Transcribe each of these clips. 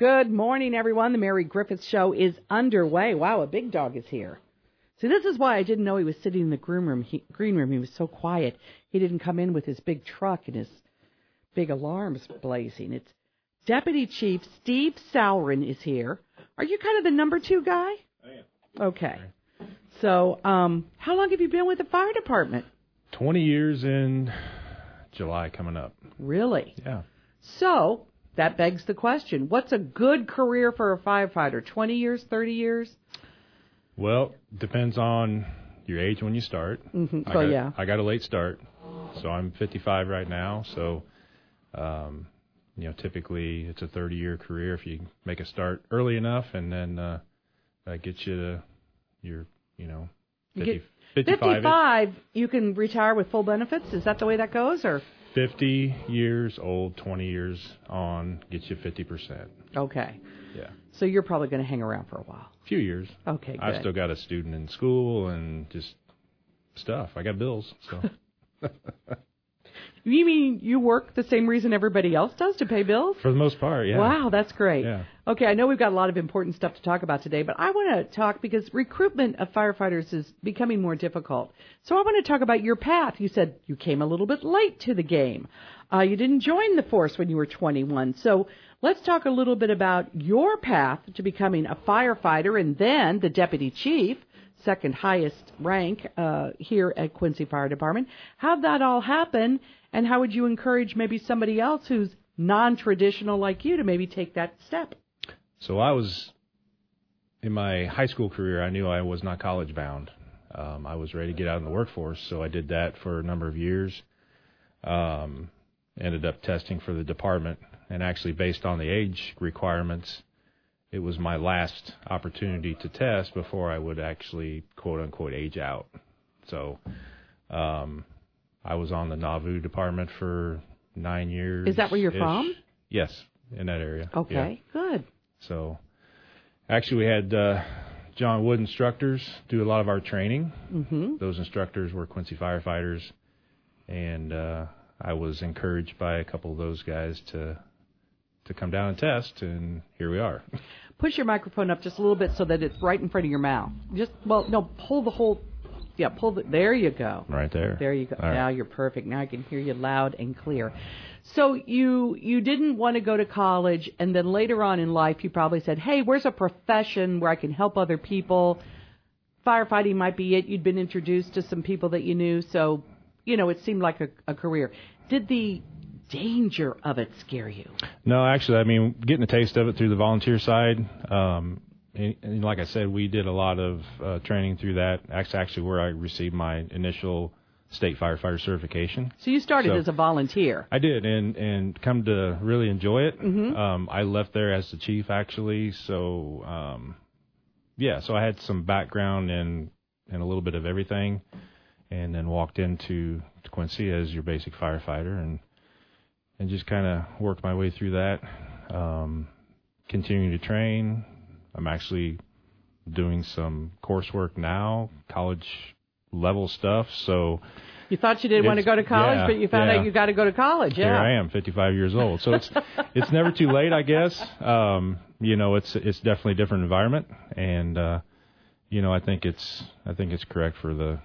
Good morning, everyone. The Mary Griffith Show is underway. Wow, a big dog is here. See, this is why I didn't know he was sitting in the green room. He, green room. He was so quiet. He didn't come in with his big truck and his big alarms blazing. It's Deputy Chief Steve Salrin is here. Are you kind of the number two guy? I am. Okay. So, um, how long have you been with the fire department? 20 years in July coming up. Really? Yeah. So, that begs the question what's a good career for a firefighter? 20 years, 30 years? Well, depends on your age when you start. Mm-hmm. I Well, got, yeah. I got a late start, so I'm 55 right now. So, um, you know, typically it's a 30 year career if you make a start early enough, and then uh, that gets you to your, you know, You 50, get 55. 55, you can retire with full benefits? Is that the way that goes? Or 50 years old, 20 years on gets you 50%. Okay. Yeah. So you're probably going to hang around for a while. A few years. Okay, good. I've still got a student in school and just stuff. I got bills, so You mean you work the same reason everybody else does to pay bills? for the most part, yeah. Wow, that's great. Yeah. Okay, I know we've got a lot of important stuff to talk about today, but I want to talk because recruitment of firefighters is becoming more difficult. So I want to talk about your path. You said you came a little bit late to the game. Uh, you didn't join the force when you were 21. So let's talk a little bit about your path to becoming a firefighter and then the deputy chief, second highest rank uh, here at Quincy Fire Department. How'd that all happen, and how would you encourage maybe somebody else who's non-traditional like you to maybe take that step? So I was in my high school career. I knew I was not college bound. Um, I was ready to get out in the workforce, so I did that for a number of years. Um, ended up testing for the department, and actually, based on the age requirements, it was my last opportunity to test before I would actually quote unquote age out. So, um, I was on the Nauvoo department for nine years. Is that where you're from? Yes, in that area. Yeah. Okay, good. So, actually, we had uh, John Wood instructors do a lot of our training. hmm Those instructors were Quincy firefighters, and uh, I was encouraged by a couple of those guys to to come down and test, and here we are. Push your microphone up just a little bit so that it's right in front of your mouth. Just well, no, pull the whole. Yeah, pull the. There you go. right there. There you go. All right. Now you're perfect. Now I can hear you loud and clear. So you you didn't want to go to college, and then later on in life, you probably said, "Hey, where's a profession where I can help other people?" Firefighting might be it. You'd been introduced to some people that you knew, so you know it seemed like a, a career. Did the danger of it scare you? No, actually, I mean, getting a taste of it through the volunteer side. Um, and, and like I said, we did a lot of uh, training through that. That's actually where I received my initial state firefighter certification. So you started So- as a volunteer. I did, and and come to really enjoy it. Mhm. Um, I left there as the chief, actually. So, um, yeah, so I had some background in in a little bit of everything, and then walked into Quincy as your basic firefighter, and and just kind of worked my way through that. Um, continuing to train. I'm actually doing some coursework now, college level stuff. So You thought you didn't want to go to college, yeah, but you found yeah. out you got to go to college. Yeah. here I am, 55 years old. So it's it's never too late, I guess. Um, you know, it's it's definitely a different environment, and uh, you know, I think it's I think it's correct for the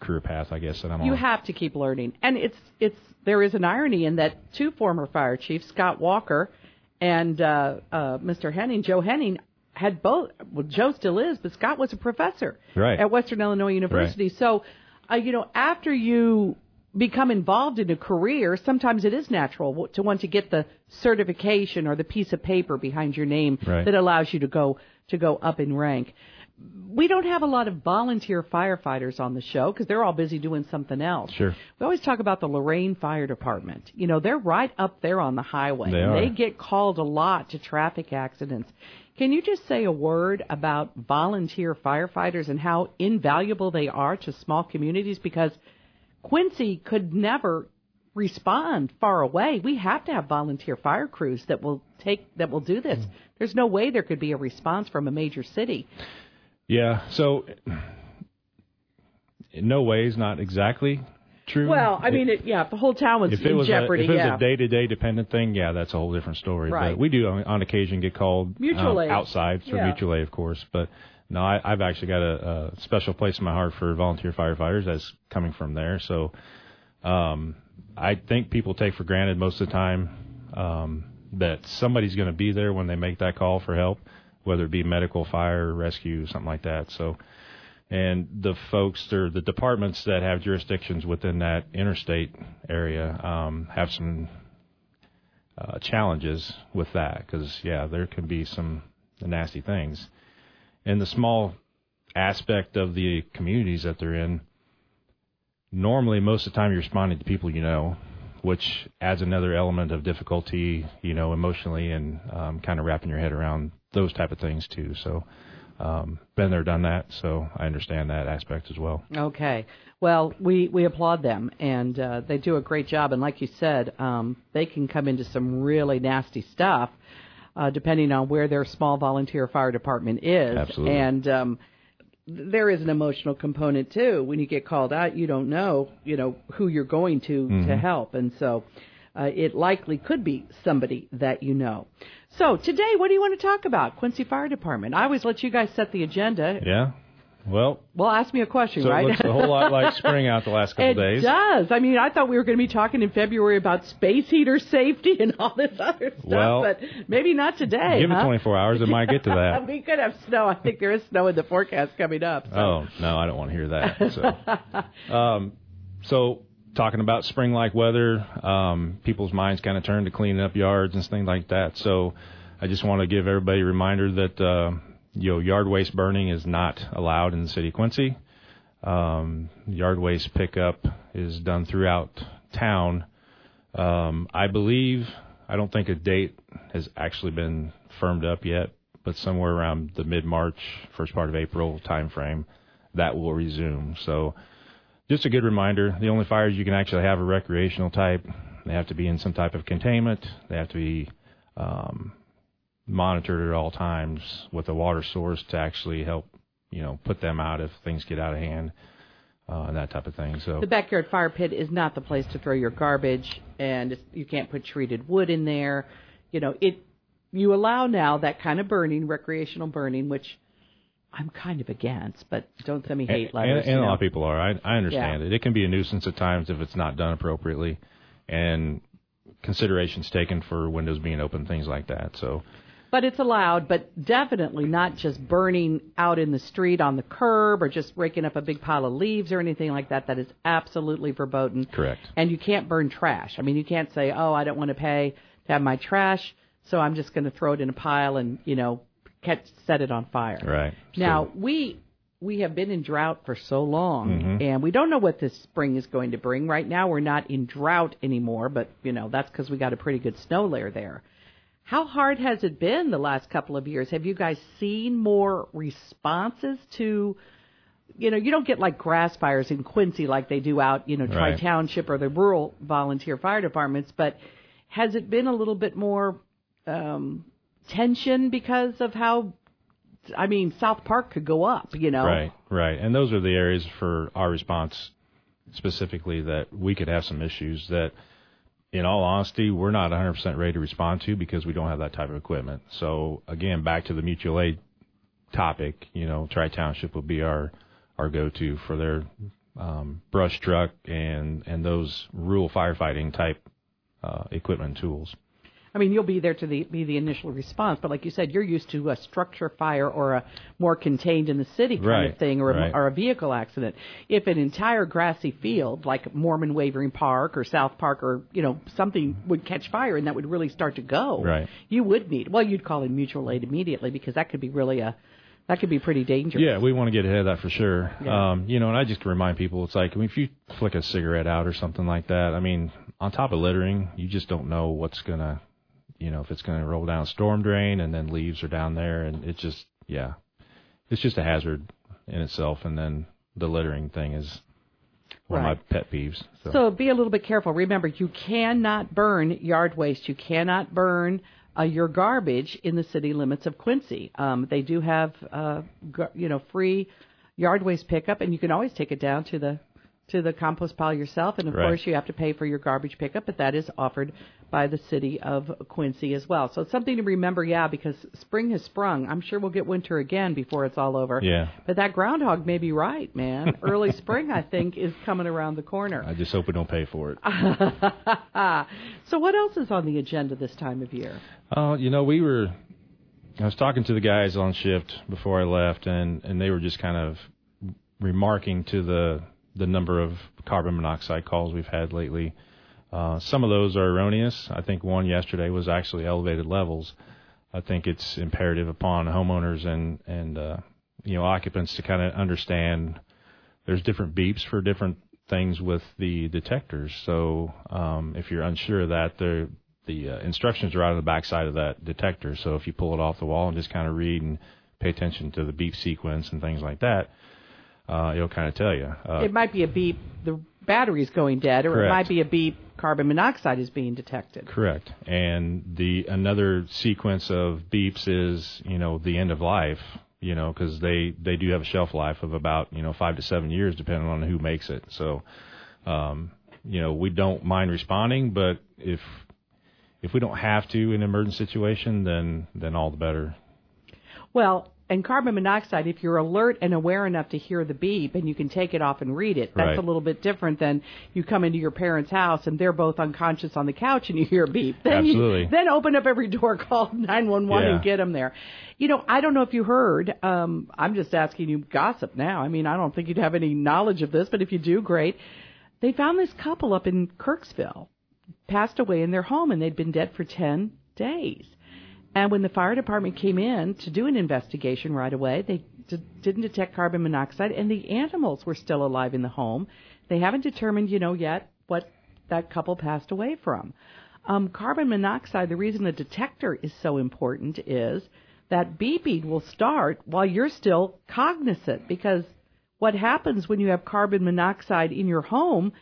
career path, I guess that I'm You on. have to keep learning, and it's it's there is an irony in that two former fire chiefs, Scott Walker and uh, uh, Mr. Henning, Joe Henning, had both. Well, Joe still is, but Scott was a professor Right. at Western Illinois University. So, uh, you know, after you become involved in a career, sometimes it is natural to want to get the certification or the piece of paper behind your name Right. that allows you to go to go up in rank. We don't have a lot of volunteer firefighters on the show because they're all busy doing something else. Sure. We always talk about the Loraine Fire Department. You know, they're right up there on the highway. They are. They get called a lot to traffic accidents. Can you just say a word about volunteer firefighters and how invaluable they are to small communities? Because Quincy could never respond far away. We have to have volunteer fire crews that will take that will do this. Mm. There's no way there could be a response from a major city. Yeah. So, in no ways, not exactly. True. Well, I mean, it, yeah, the whole town was in was jeopardy, a, if it was a day-to-day dependent thing, yeah, that's a whole different story. Right. But we do on, on occasion get called Mutual um, aid. outside for Yeah. mutual aid, of course. But no, I, I've actually got a, a special place in my heart for volunteer firefighters. That's coming from there. So um, I think people take for granted most of the time um, that somebody's going to be there when they make that call for help, whether it be medical, fire, rescue, something like that. So and the folks or the departments that have jurisdictions within that interstate area um, have some uh, challenges with that because yeah, there can be some nasty things. And the small aspect of the communities that they're in, normally most of the time you're responding to people you know, which adds another element of difficulty, you know, emotionally and um, kind of wrapping your head around those type of things too. So um, been there, done that, so I understand that aspect as well. Okay. Well, we, we applaud them, and uh, they do a great job. And like you said, um, they can come into some really nasty stuff, uh, depending on where their small volunteer fire department is. Absolutely. And um, there is an emotional component too. When you get called out, you don't know, you know, who you're going to to help, and so uh, it likely could be somebody that you know. So today, what do you want to talk about? Quincy Fire Department. I always let you guys set the agenda. Yeah. Well, Well, ask me a question, so right? it looks a whole lot like spring out the last couple It days. It does. I mean, I thought we were going to be talking in February about space heater safety and all this other stuff, Well, but maybe not today. Give huh? it 24 hours, it might get to that. we could have snow. I think there is snow in the forecast coming up. So. Oh no, I don't want to hear that. So, um, so talking about spring-like weather, um, people's minds kind of turn to cleaning up yards and things like that. So, I just want to give everybody a reminder that uh, you know yard waste burning is not allowed in the city of Quincy. Um, yard waste pickup is done throughout town. Um, I believe I don't think a date has actually been firmed up yet, but somewhere around the mid-March, first part of April timeframe, that will resume. So, just a good reminder: the only fires you can actually have are recreational type. They have to be in some type of containment. They have to be um, monitored at all times with a water source to actually help, you know, put them out if things get out of hand, uh, and that type of thing. So, The backyard fire pit is not the place to throw your garbage, and you can't put treated wood in there. You know, it. You allow now that kind of burning, recreational burning, which I'm kind of against, but don't send me hate and, letters. and, and a lot of people are. I, I understand Yeah. it. It can be a nuisance at times if it's not done appropriately, and considerations taken for windows being open, things like that. So, But it's allowed, but definitely not just burning out in the street on the curb or just raking up a big pile of leaves or anything like that. That is absolutely verboten. correct. And you can't burn trash. I mean, you can't say, "Oh, I don't want to pay to have my trash, so I'm just going to throw it in a pile and you know, catch set it on fire." Right. Now So- we we have been in drought for so long, Mhm. and we don't know what this spring is going to bring. Right now, we're not in drought anymore, but you know that's because we got a pretty good snow layer there. How hard has it been the last couple of years? Have you guys seen more responses to? You know, you don't get like grass fires in Quincy like they do out, you know, Tri. Township or the rural volunteer fire departments, but has it been a little bit more um, tension because of how I mean, South Park could go up, you know. Right, right. And those are the areas for our response specifically that we could have some issues that, in all honesty, we're not 100% ready to respond to because we don't have that type of equipment. So, again, back to the mutual aid topic, you know, Tri Township would be our, our go to for their um, brush truck and, and those rural firefighting type uh, equipment tools. I mean, you'll be there to the, be the initial response, but like you said, you're used to a structure fire or a more contained in the city kind of thing, or a, right. or a vehicle accident. If an entire grassy field like Moorman Wavering Park or South Park or you know something would catch fire and that would really start to go, Right. You would need well, you'd call in mutual aid immediately because that could be really a that could be pretty dangerous. Yeah, we want to get ahead of that for sure. Yeah. Um, you know, and I just remind people, it's like I mean, if you flick a cigarette out or something like that, I mean, on top of littering, you just don't know what's gonna, you know, if it's gonna roll down storm drain and then leaves are down there, and it just, yeah, it's just a hazard in itself. And then the littering thing is one Right. of my pet peeves. So, So be a little bit careful. Remember, you cannot burn yard waste. You cannot burn uh, your garbage in the city limits of Quincy. Um, they do have, uh, gar- you know, free yard waste pickup, and you can always take it down to the to the compost pile yourself, and of Right. course you have to pay for your garbage pickup, but that is offered by the city of Quincy as well. So it's something to remember, yeah, because spring has sprung. I'm sure we'll get winter again before it's all over. Yeah. But that groundhog may be right, man. Early spring, I think, is coming around the corner. I just hope we don't pay for it. so what else is on the agenda this time of year? Oh, you know, we were. I was talking to the guys on shift before I left, and and they were just kind of remarking to the the number of carbon monoxide calls we've had lately. Uh, some of those are erroneous. I think one yesterday was actually elevated levels. I think it's imperative upon homeowners and and uh, you know occupants to kind of understand there's different beeps for different things with the detectors. So um, if you're unsure of that, the the uh, instructions are out on the backside of that detector. So if you pull it off the wall and just kind of read and pay attention to the beep sequence and things like that, uh, it'll kind of tell you. Uh, It might be a beep, the battery's going dead, or it might be a beep, carbon monoxide is being detected. Correct. And the another sequence of beeps is you know the end of life. You know because they they do have a shelf life of about you know five to seven years depending on who makes it. So um, you know we don't mind responding, but if if we don't have to in an emergency situation, then then all the better. Well, and carbon monoxide, if you're alert and aware enough to hear the beep and you can take it off and read it, that's Right. a little bit different than you come into your parents' house and they're both unconscious on the couch and you hear a beep. Then you- Absolutely. then open up every door, call 911 and get them there. You know, I don't know if you heard, um, I'm just asking you gossip now. I mean, I don't think you'd have any knowledge of this, but if you do, great. They found this couple up in Kirksville, passed away in their home and they'd been dead for 10 days. And when the fire department came in to do an investigation right away, they d- didn't detect carbon monoxide, and the animals were still alive in the home. They haven't determined, you know, yet what that couple passed away from. Um, carbon monoxide, the reason the detector is so important is that beeping will start while you're still cognizant because what happens when you have carbon monoxide in your home,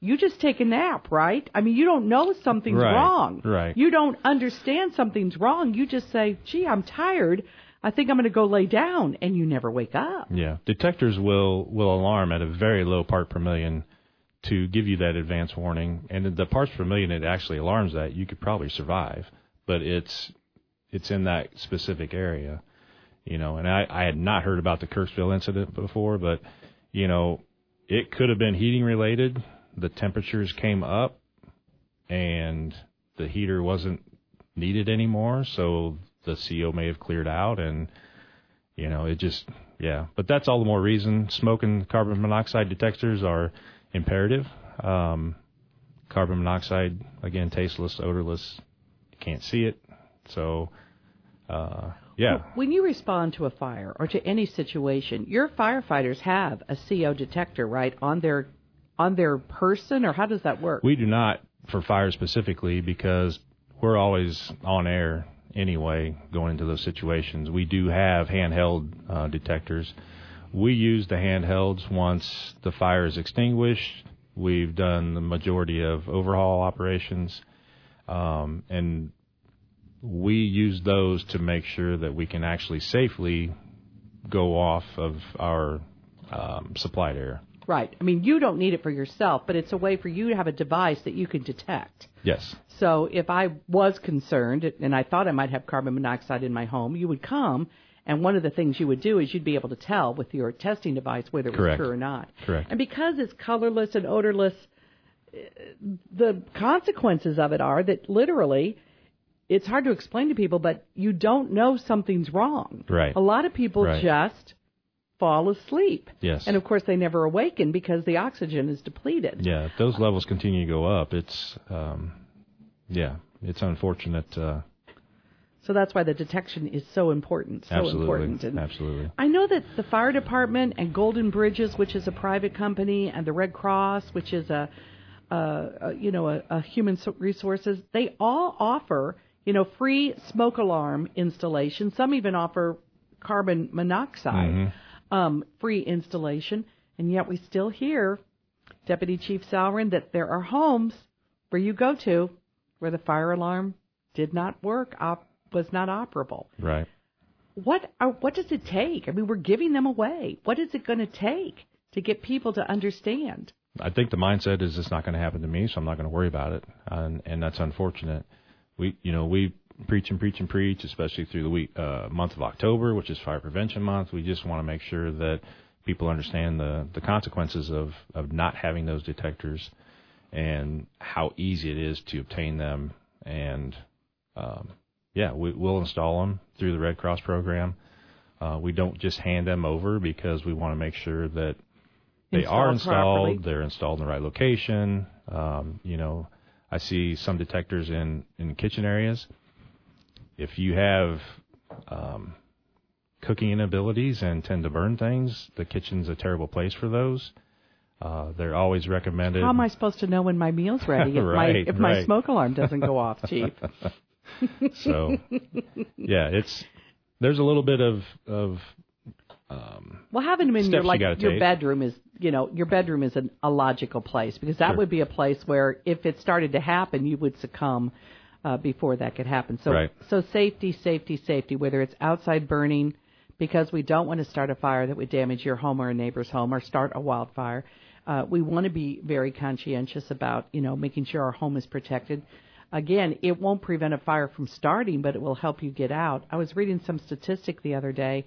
you just take a nap, right? I mean, you don't know something's Right, wrong. right. You don't understand something's wrong. You just say, gee, I'm tired. I think I'm going to go lay down. And you never wake up. Yeah, detectors will will alarm at a very low part per million to give you that advance warning. And the parts per million it actually alarms that you could probably survive, but it's it's in that specific area, you know. And I I had not heard about the Kirksville incident before, but you know, it could have been heating related. The temperatures came up, and the heater wasn't needed anymore, so the CO may have cleared out and you know, it just yeah. But that's all the more reason smoke and carbon monoxide detectors are imperative. Um, carbon monoxide again, tasteless, odorless. You can't see it, so uh, yeah. When you respond to a fire or to any situation, your firefighters have a CO detector, right, on their on their person, or how does that work? We do not for fire specifically because we're always on air anyway going into those situations. We do have handheld uh, detectors. We use the handhelds once the fire is extinguished. We've done the majority of overhaul operations, um, and we use those to make sure that we can actually safely go off of our um, supplied air. Right. I mean, you don't need it for yourself, but it's a way for you to have a device that you can detect. Yes. So if I was concerned and I thought I might have carbon monoxide in my home, you would come, and one of the things you would do is you'd be able to tell with your testing device whether it Correct. was true or not. Correct. And because it's colorless and odorless, the consequences of it are that literally it's hard to explain to people, but you don't know something's wrong. Right. A lot of people Right. just fall asleep. Yes. And of course, they never awaken because the oxygen is depleted. Yeah, if those levels continue to go up, it's um, yeah, it's unfortunate. Uh, So that's why the detection is so important. So absolutely, important. And absolutely. I know that the fire department and Golden Bridges, which is a private company, and the Red Cross, which is a, a, a you know a, a human resources, they all offer you know free smoke alarm installation. Some even offer carbon monoxide um, free installation, and yet we still hear Deputy Chief Salrin that there are homes where you go to where the fire alarm did not work, op- was not operable Right. what are, what does it take? I mean, we're giving them away. What is it going to take to get people to understand? I think the mindset is it's not going to happen to me, so I'm not going to worry about it, and and that's unfortunate. We you know we preach and preach and preach, especially through the week uh, month of October, which is Fire Prevention Month. We just want to make sure that people understand the the consequences of of not having those detectors and how easy it is to obtain them. And um, yeah, we, we'll install them through the Red Cross program. Uh, we don't just hand them over because we want to make sure that they Installed are installed, properly. they're installed in the right location. Um, you know, I see some detectors in in kitchen areas. If you have um, cooking inabilities and tend to burn things, the kitchen's a terrible place for those. Uh, they're always recommended. How am I supposed to know when my meal's ready if my Right, my smoke alarm doesn't go off, Chief? So, yeah, it's there's a little bit of of um, Well, having them in your like gotta your take. bedroom is, you know, your bedroom is an, a logical place because that Sure. would be a place where if it started to happen, you would succumb uh, before that could happen. So, Right. so safety, safety, safety. Whether it's outside burning, because we don't want to start a fire that would damage your home or a neighbor's home or start a wildfire. Uh, we want to be very conscientious about, you know, making sure our home is protected. Again, it won't prevent a fire from starting, but it will help you get out. I was reading some statistic the other day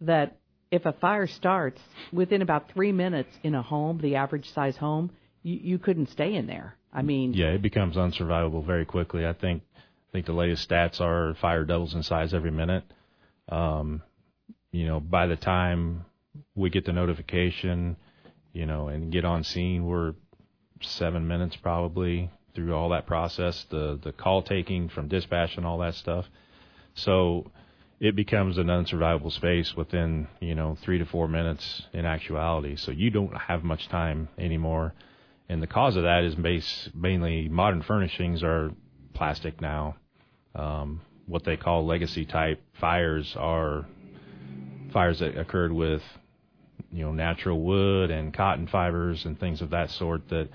that if a fire starts within about three minutes in a home, the average size home, you, you couldn't stay in there. I mean, yeah, it becomes unsurvivable very quickly. I think I think the latest stats are fire doubles in size every minute. Um, you know, by the time we get the notification, you know, and get on scene, we're seven minutes probably through all that process, the the call taking from dispatch and all that stuff. So it becomes an unsurvivable space within you know three to four minutes in actuality. So you don't have much time anymore, and the cause of that is base mainly modern furnishings are plastic now. Um, what they call legacy type fires are fires that occurred with you know natural wood and cotton fibers and things of that sort that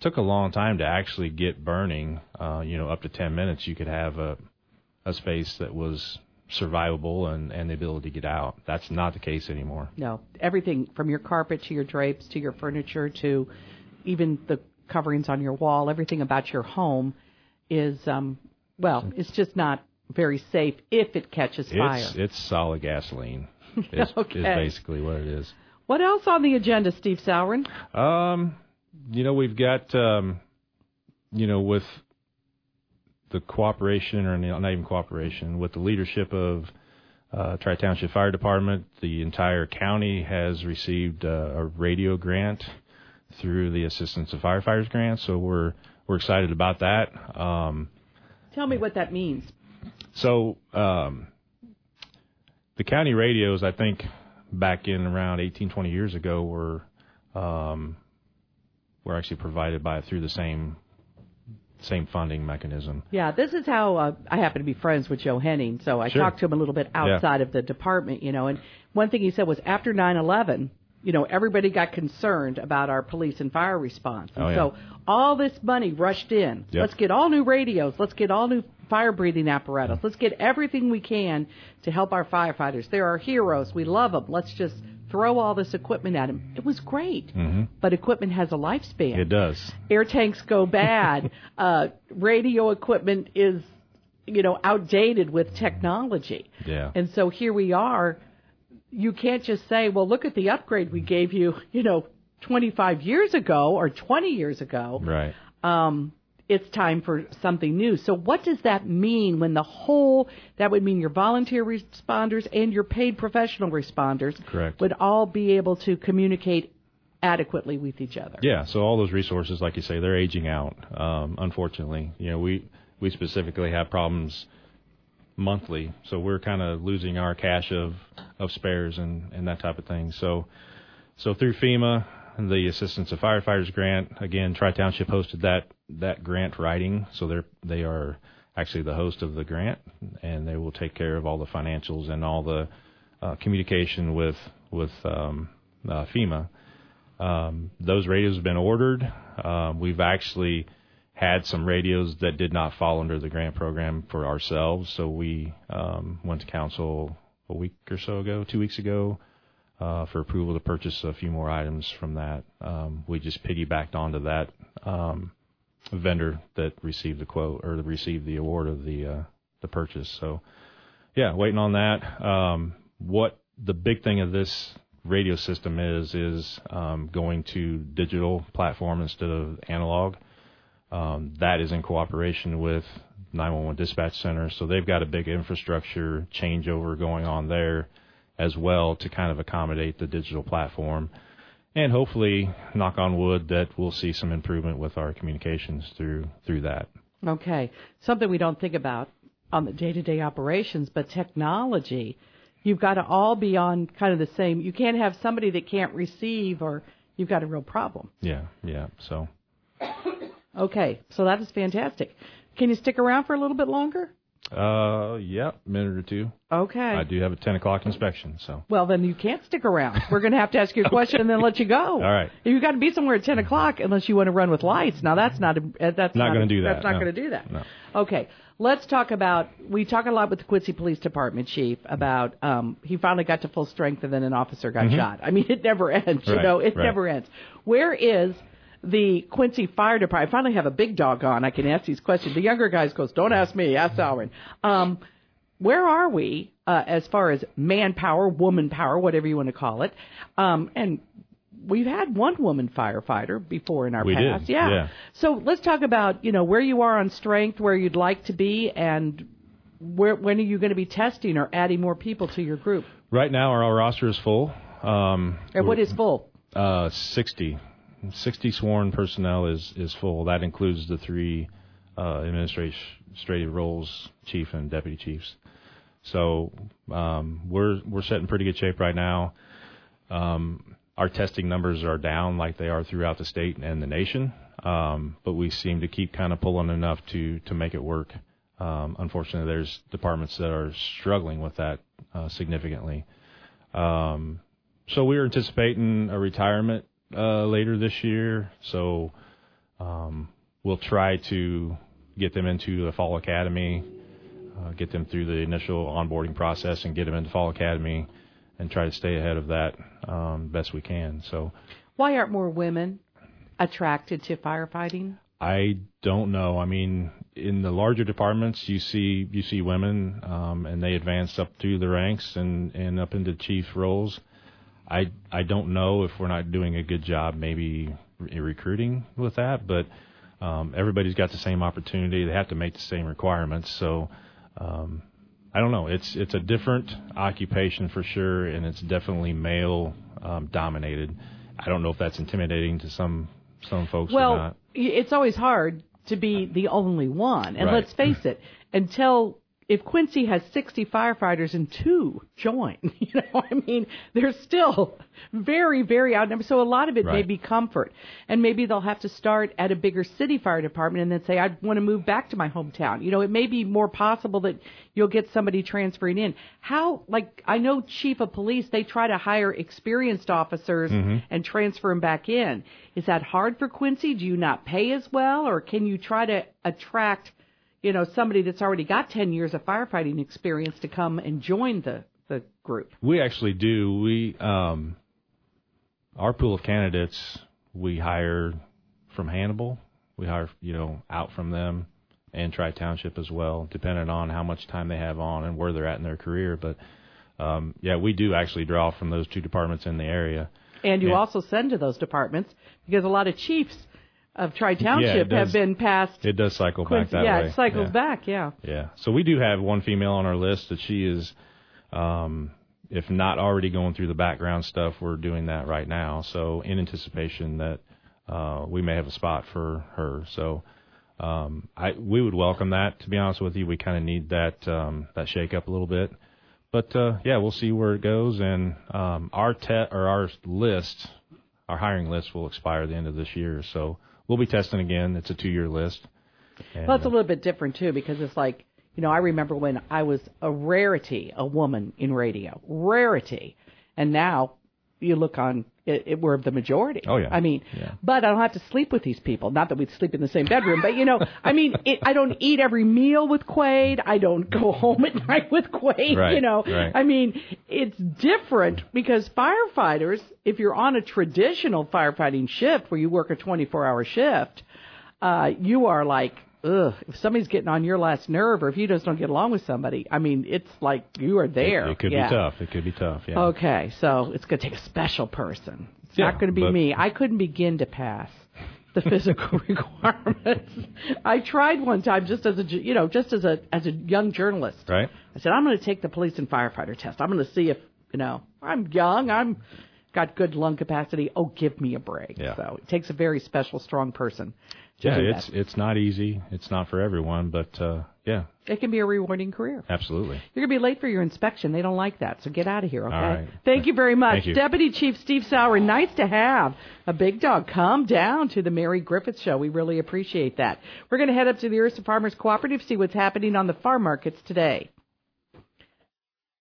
took a long time to actually get burning. Uh, you know, up to 10 minutes, you could have a a space that was survivable and and the ability to get out. That's not the case anymore. no, everything from your carpet to your drapes to your furniture to even the coverings on your wall, everything about your home is, um, well, it's just not very safe if it catches fire. It's it's solid gasoline. Is, Okay. is basically what it is. What else on the agenda, Steve Salrin? Um, you know, we've got, um, you know, with the cooperation, or not even cooperation, with the leadership of uh, Tri Township Fire Department, the entire county has received uh, a radio grant through the Assistance of Firefighters grant. So we're we're excited about that. Um, Tell me what that means. so um, the county radios, I think, back in around 18, 20 years ago, were um, were actually provided by through the same same funding mechanism. Yeah, this is how uh, I happen to be friends with Joe Henning, so I Sure. talked to him a little bit outside of the department, you know. And one thing he said was after 9/11, you know, everybody got concerned about our police and fire response, and Oh, yeah. so all this money rushed in. Yep. Let's get all new radios. Let's get all new fire breathing apparatus. Let's get everything we can to help our firefighters. They're our heroes. We love them. Let's just throw all this equipment at them. It was great, hmm but equipment has a lifespan It does. air tanks go bad. uh, radio equipment is, you know, outdated with technology. Yeah. And so here we are. You can't just say, well, look at the upgrade we gave you, you know, 25 years ago or 20 years ago. Right. Um, it's time for something new. So what does that mean when the whole, that would mean your volunteer responders and your paid professional responders Correct. would all be able to communicate adequately with each other? Yeah, so all those resources, like you say, they're aging out. Um, unfortunately, you know, we we specifically have problems monthly, so we're kind of losing our cache of of spares and and that type of thing. So so through FEMA, and the Assistance of Firefighters grant, again, Tri Township hosted that that grant writing, so they're they are actually the host of the grant, and they will take care of all the financials and all the uh, communication with with um, uh, FEMA. Um, those radios have been ordered. Um, we've actually had some radios that did not fall under the grant program for ourselves, so we um, went to council a week or so ago, two weeks ago, uh, for approval to purchase a few more items from that. Um, we just piggybacked onto that um, vendor that received the quote or received the award of the uh, the purchase. So, yeah, waiting on that. Um, what the big thing of this radio system is is um, going to digital platform instead of analog. Um, that is in cooperation with 911 dispatch center, so they've got a big infrastructure changeover going on there as well to kind of accommodate the digital platform. And hopefully, knock on wood, that we'll see some improvement with our communications through through that. Okay, something we don't think about on the day-to-day operations, but technology. You've got to all be on kind of the same. You can't have somebody that can't receive, or you've got a real problem. Yeah, yeah. So. Okay, so that is fantastic. Can you stick around for a little bit longer? Uh, yeah, minute or two. Okay. I do have a 10 o'clock inspection, so. Well, then you can't stick around. We're going to have to ask you a question and then let you go. All right. You've got to be somewhere at 10 o'clock unless you want to run with lights. Now, that's not, a, uh, that's not, not going to do that. That's not no. going to do that. No. Okay. Let's talk about, we talk a lot with the Quincy Police Department chief about, um, he finally got to full strength and then an officer got shot. I mean, it never ends, you Right, know, it right. never ends. Where is the Quincy Fire Department? I finally have a big dog on. I can ask these questions. The younger guys goes, don't ask me, ask Alvin. Um, where are we uh, as far as manpower, woman power, whatever you want to call it? Um, and we've had one woman firefighter before in our We past. Yeah. yeah. So let's talk about you know where you are on strength, where you'd like to be, and where when are you going to be testing or adding more people to your group? Right now, our roster is full. Um, And what is full? Uh, 60. 60 sworn personnel is, is full. That includes the three uh, administrative roles, chief and deputy chiefs. So um, we're we're set in pretty good shape right now. Um, our testing numbers are down like they are throughout the state and the nation, um, but we seem to keep kind of pulling enough to to make it work. Um, unfortunately, there's departments that are struggling with that uh, significantly. Um, so we're anticipating a retirement uh, later this year. So um, we'll try to get them into the fall academy, uh, get them through the initial onboarding process, and get them into fall academy, and try to stay ahead of that um, best we can. So Why aren't more women attracted to firefighting? I don't know. I mean, in the larger departments, you see you see women, um, and they advance up through the ranks and and up into chief roles. I I don't know if we're not doing a good job, maybe re- recruiting with that, but um, everybody's got the same opportunity. They have to make the same requirements, so. Um, I don't know. It's it's a different occupation for sure, and it's definitely male um, dominated. I don't know if that's intimidating to some some folks or Well, it's always hard to be the only one. And Right. let's face it, until if Quincy has 60 firefighters and two join, you know, I mean, they're still very, very outnumbered. So a lot of it may be comfort. And maybe they'll have to start at a bigger city fire department and then say, I want to move back to my hometown. You know, it may be more possible that you'll get somebody transferring in. How, like, I know chief of police, they try to hire experienced officers mm-hmm. and transfer them back in. Is that hard for Quincy? Do you not pay as well? Or can you try to attract, you know, somebody that's already got 10 years of firefighting experience to come and join the, the group? We actually do. We um, our pool of candidates we hire from Hannibal. We hire you know out from them and Tri Township as well, depending on how much time they have on and where they're at in their career. But um, yeah, we do actually draw from those two departments in the area. And you Yeah. also send to those departments because a lot of chiefs of Tri Township does. have been passed. It does cycle back that yeah, way. Yeah, it cycles yeah. back. Yeah. Yeah. So we do have one female on our list that she is, um, if not already going through the background stuff, we're doing that right now. So in anticipation that uh, we may have a spot for her. So um, I we would welcome that. To be honest with you, we kind of need that um, that shake up a little bit. But uh, yeah, we'll see where it goes. And um, our te- or our list, our hiring list will expire at the end of this year. So we'll be testing again. It's a two year list. And, Well, it's a little bit different too because it's like you know I remember when I was a rarity, a woman in radio, rarity, and now you look on it, it we're the majority. Oh, yeah. I mean, Yeah. but I don't have to sleep with these people. Not that we'd sleep in the same bedroom, but you know, I mean, it, I don't eat every meal with Quaid. I don't go home at night with Quaid. Right, You know, right. I mean, it's different because firefighters, if you're on a traditional firefighting shift where you work a 24 hour shift, uh, you are like, ugh, if somebody's getting on your last nerve or if you just don't get along with somebody, I mean, it's like you are there. It, it could Yeah. be tough. It could be tough. Yeah. Okay, so it's going to take a special person. It's Yeah, not going to be me. I couldn't begin to pass the physical requirements. I tried one time just as a you know just as a as a young journalist. Right. I said I'm going to take the police and firefighter test. I'm going to see if you know I'm young. I'm got good lung capacity. Oh, give me a break. Yeah. So it takes a very special, strong person. Yeah. It's that. it's not easy. It's not for everyone, but uh, yeah, it can be a rewarding career. absolutely. You're going to be late for your inspection. They don't like that. So get out of here, okay? right. Thank you very much. You. Deputy Chief Steve Sauer, nice to have a big dog come down to the Mary Griffith Show. We really appreciate that. We're going to head up to the Ursa Farmers Cooperative, see what's happening on the farm markets today.